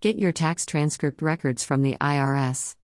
Get your tax transcript records from the IRS.